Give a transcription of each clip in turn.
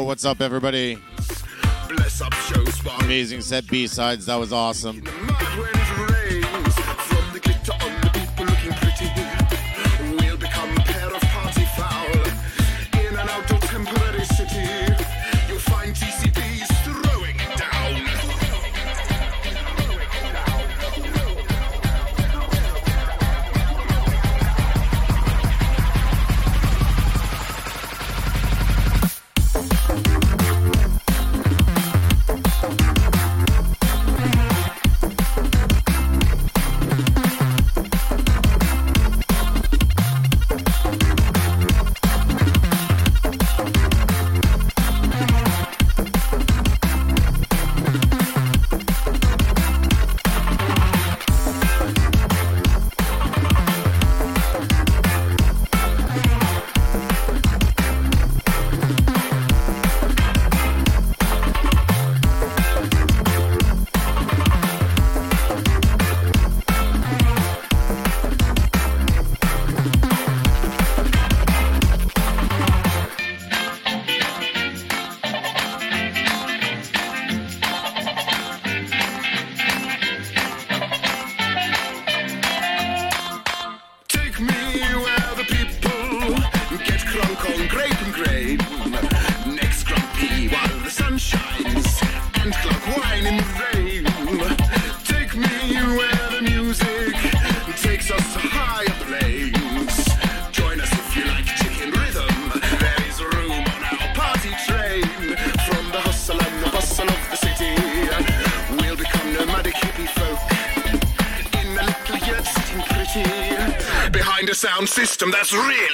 What's up, everybody? Amazing set B sides. That was awesome. That's real.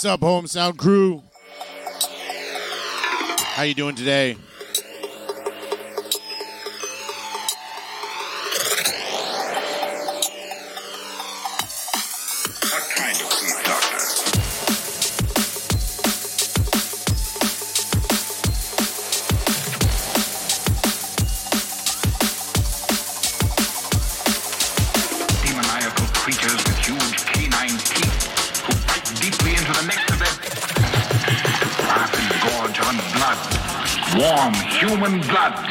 What's up, Home Sound crew? How you doing today? blood.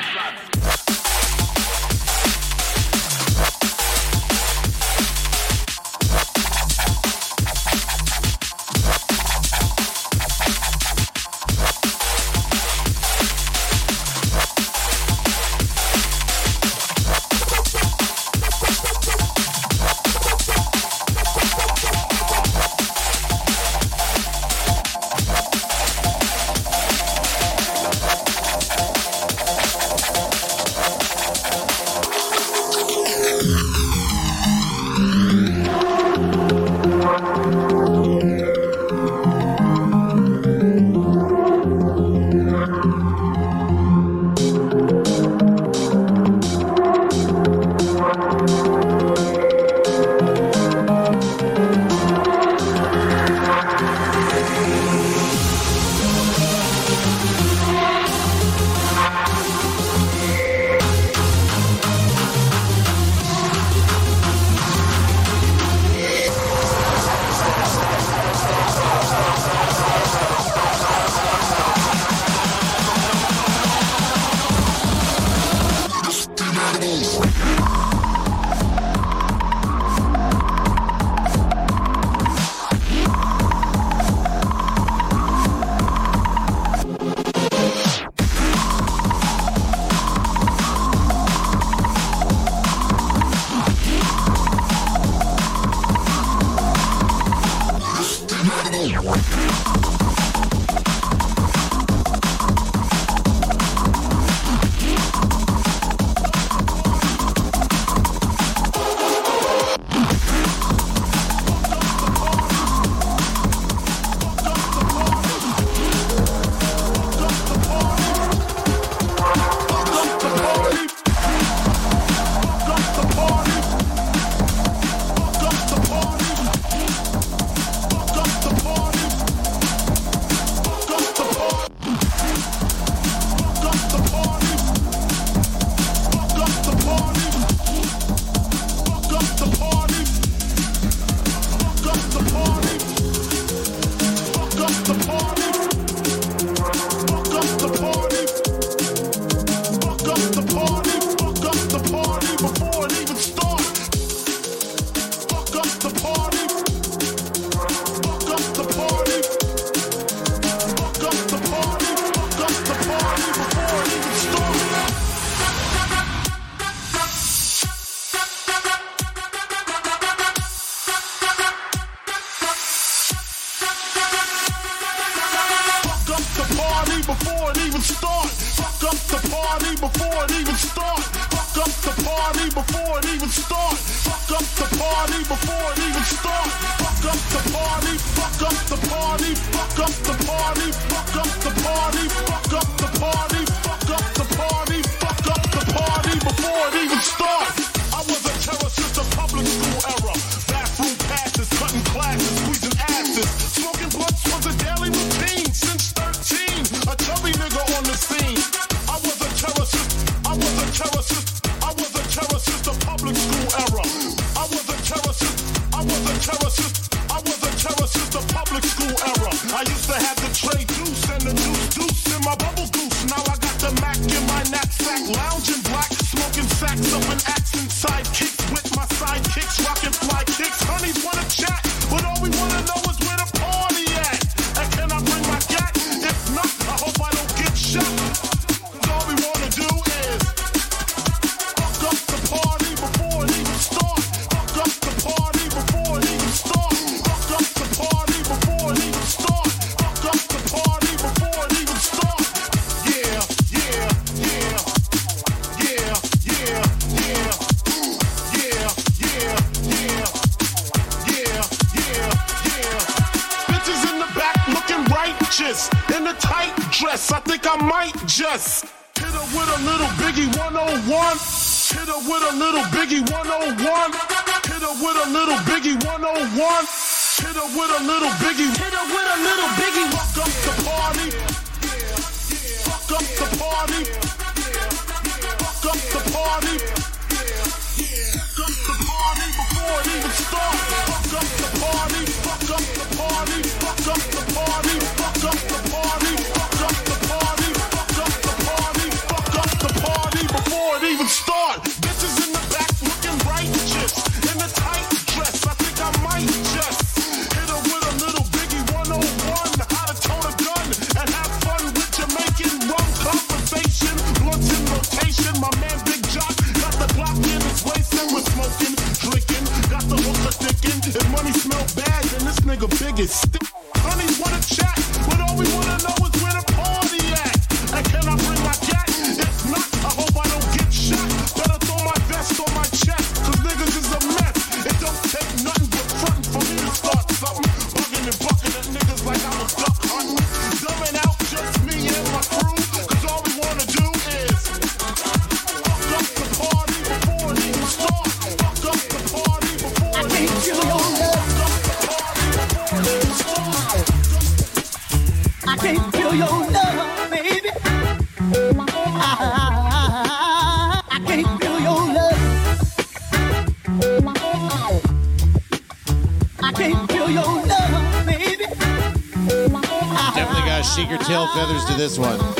righteous in a tight dress. I think I might just hit her with a little Biggie 101. Hit her with a little Biggie 101. Hit her with a little Biggie 101. Hit her with a little Biggie. Hit her with a little Biggie. Fuck up the party. Fuck up the party. Fuck up the party. Fuck up the party before it even starts. It's. to this one.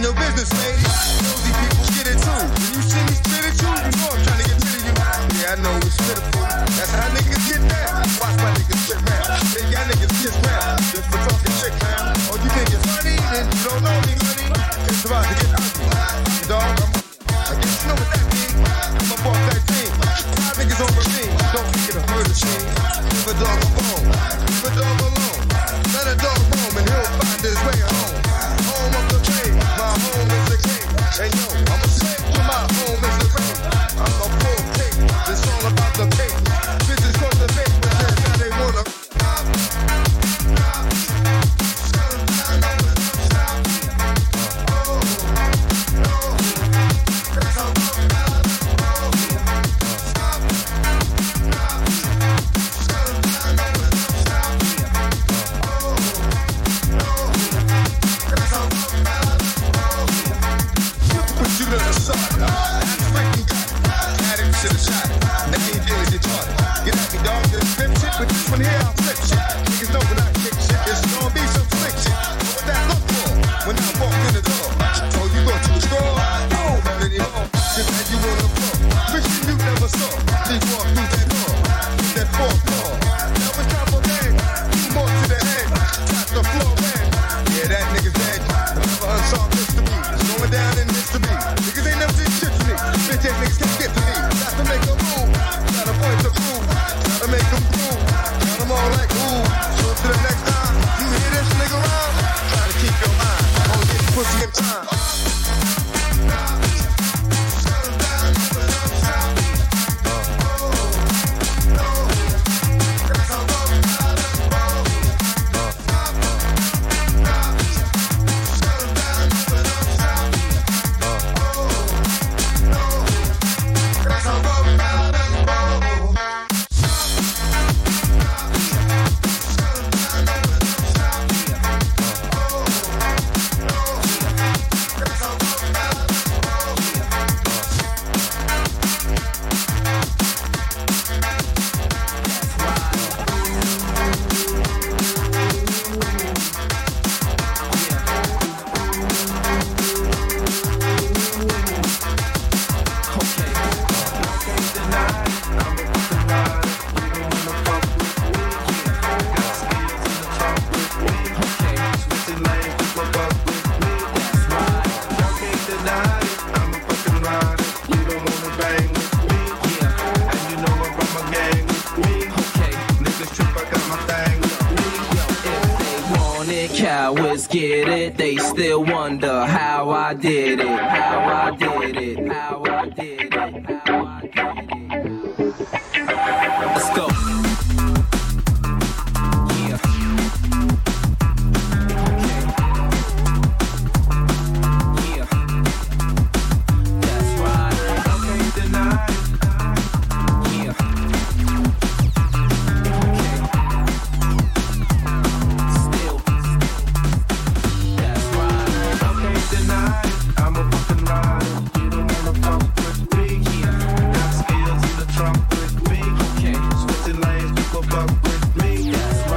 no business, lady. Stop. Stop. wonder how I did it. bank with me. That's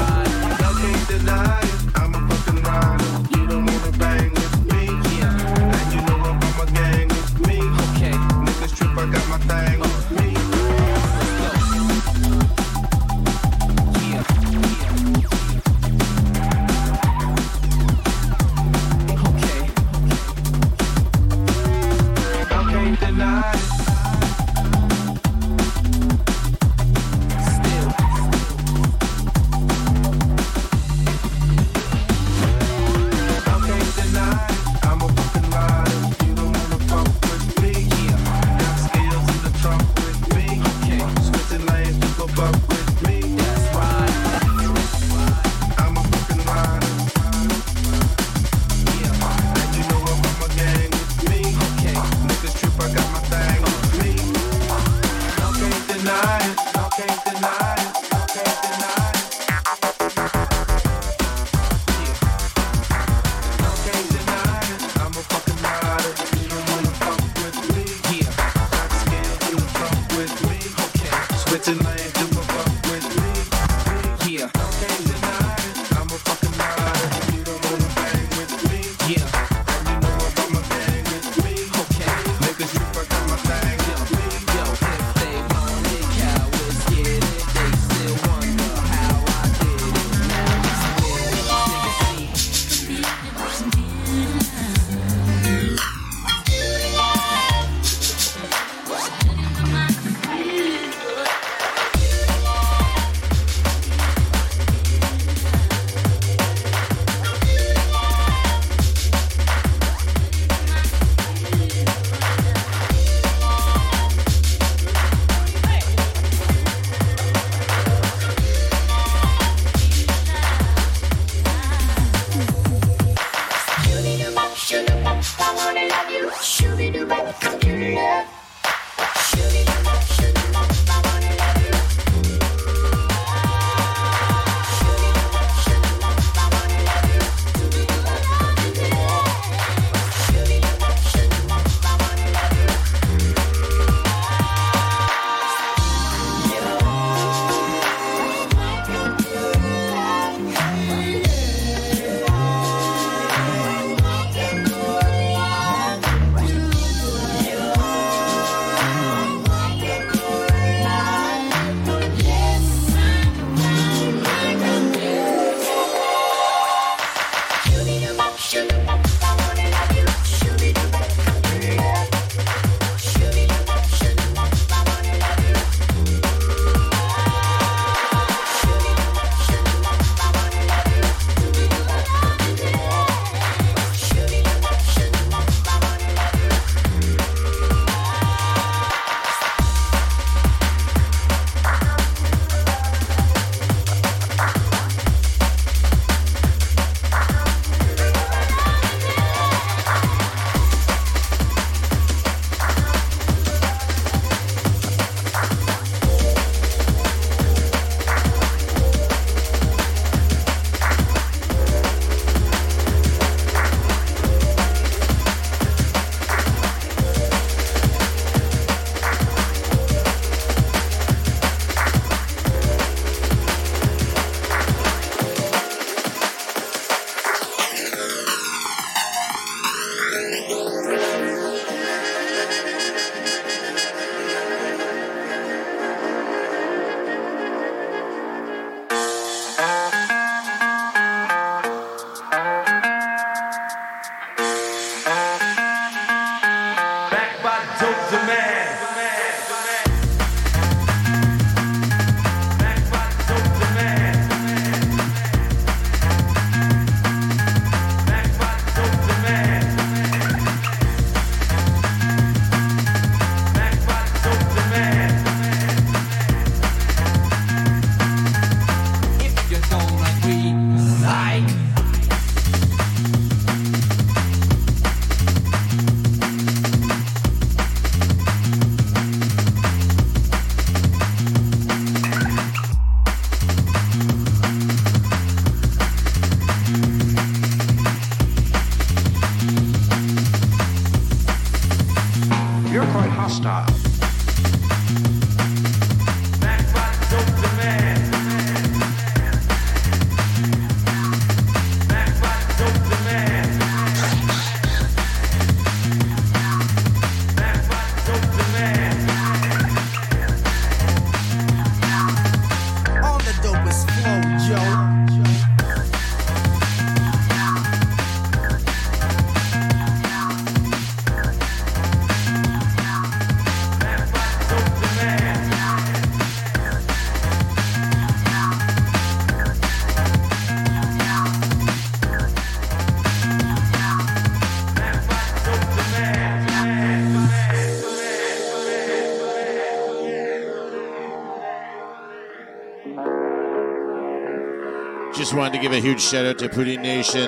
Just wanted to give a huge shout out to Poutine Nation.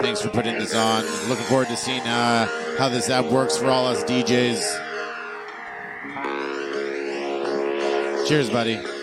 Thanks for putting this on. Looking forward to seeing uh, how this app works for all us DJs. Cheers, buddy.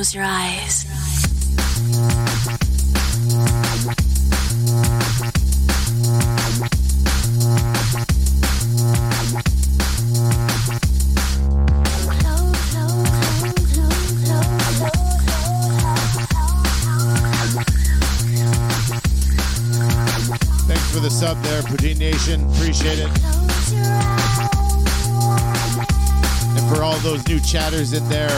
Close your eyes. Thanks for the sub there, Poutine Nation. Appreciate it. And for all those new chatters in there,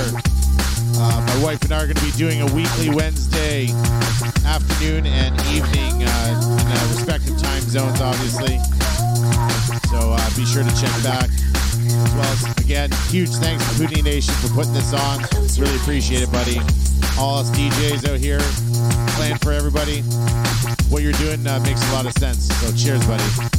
wife and I are going to be doing a weekly Wednesday afternoon and evening uh, in uh, respective time zones, obviously. So uh, be sure to check back. As well as, again, huge thanks to Poutine Nation for putting this on. Really appreciate it, buddy. All us DJs out here playing for everybody. What you're doing uh, makes a lot of sense. So cheers, buddy.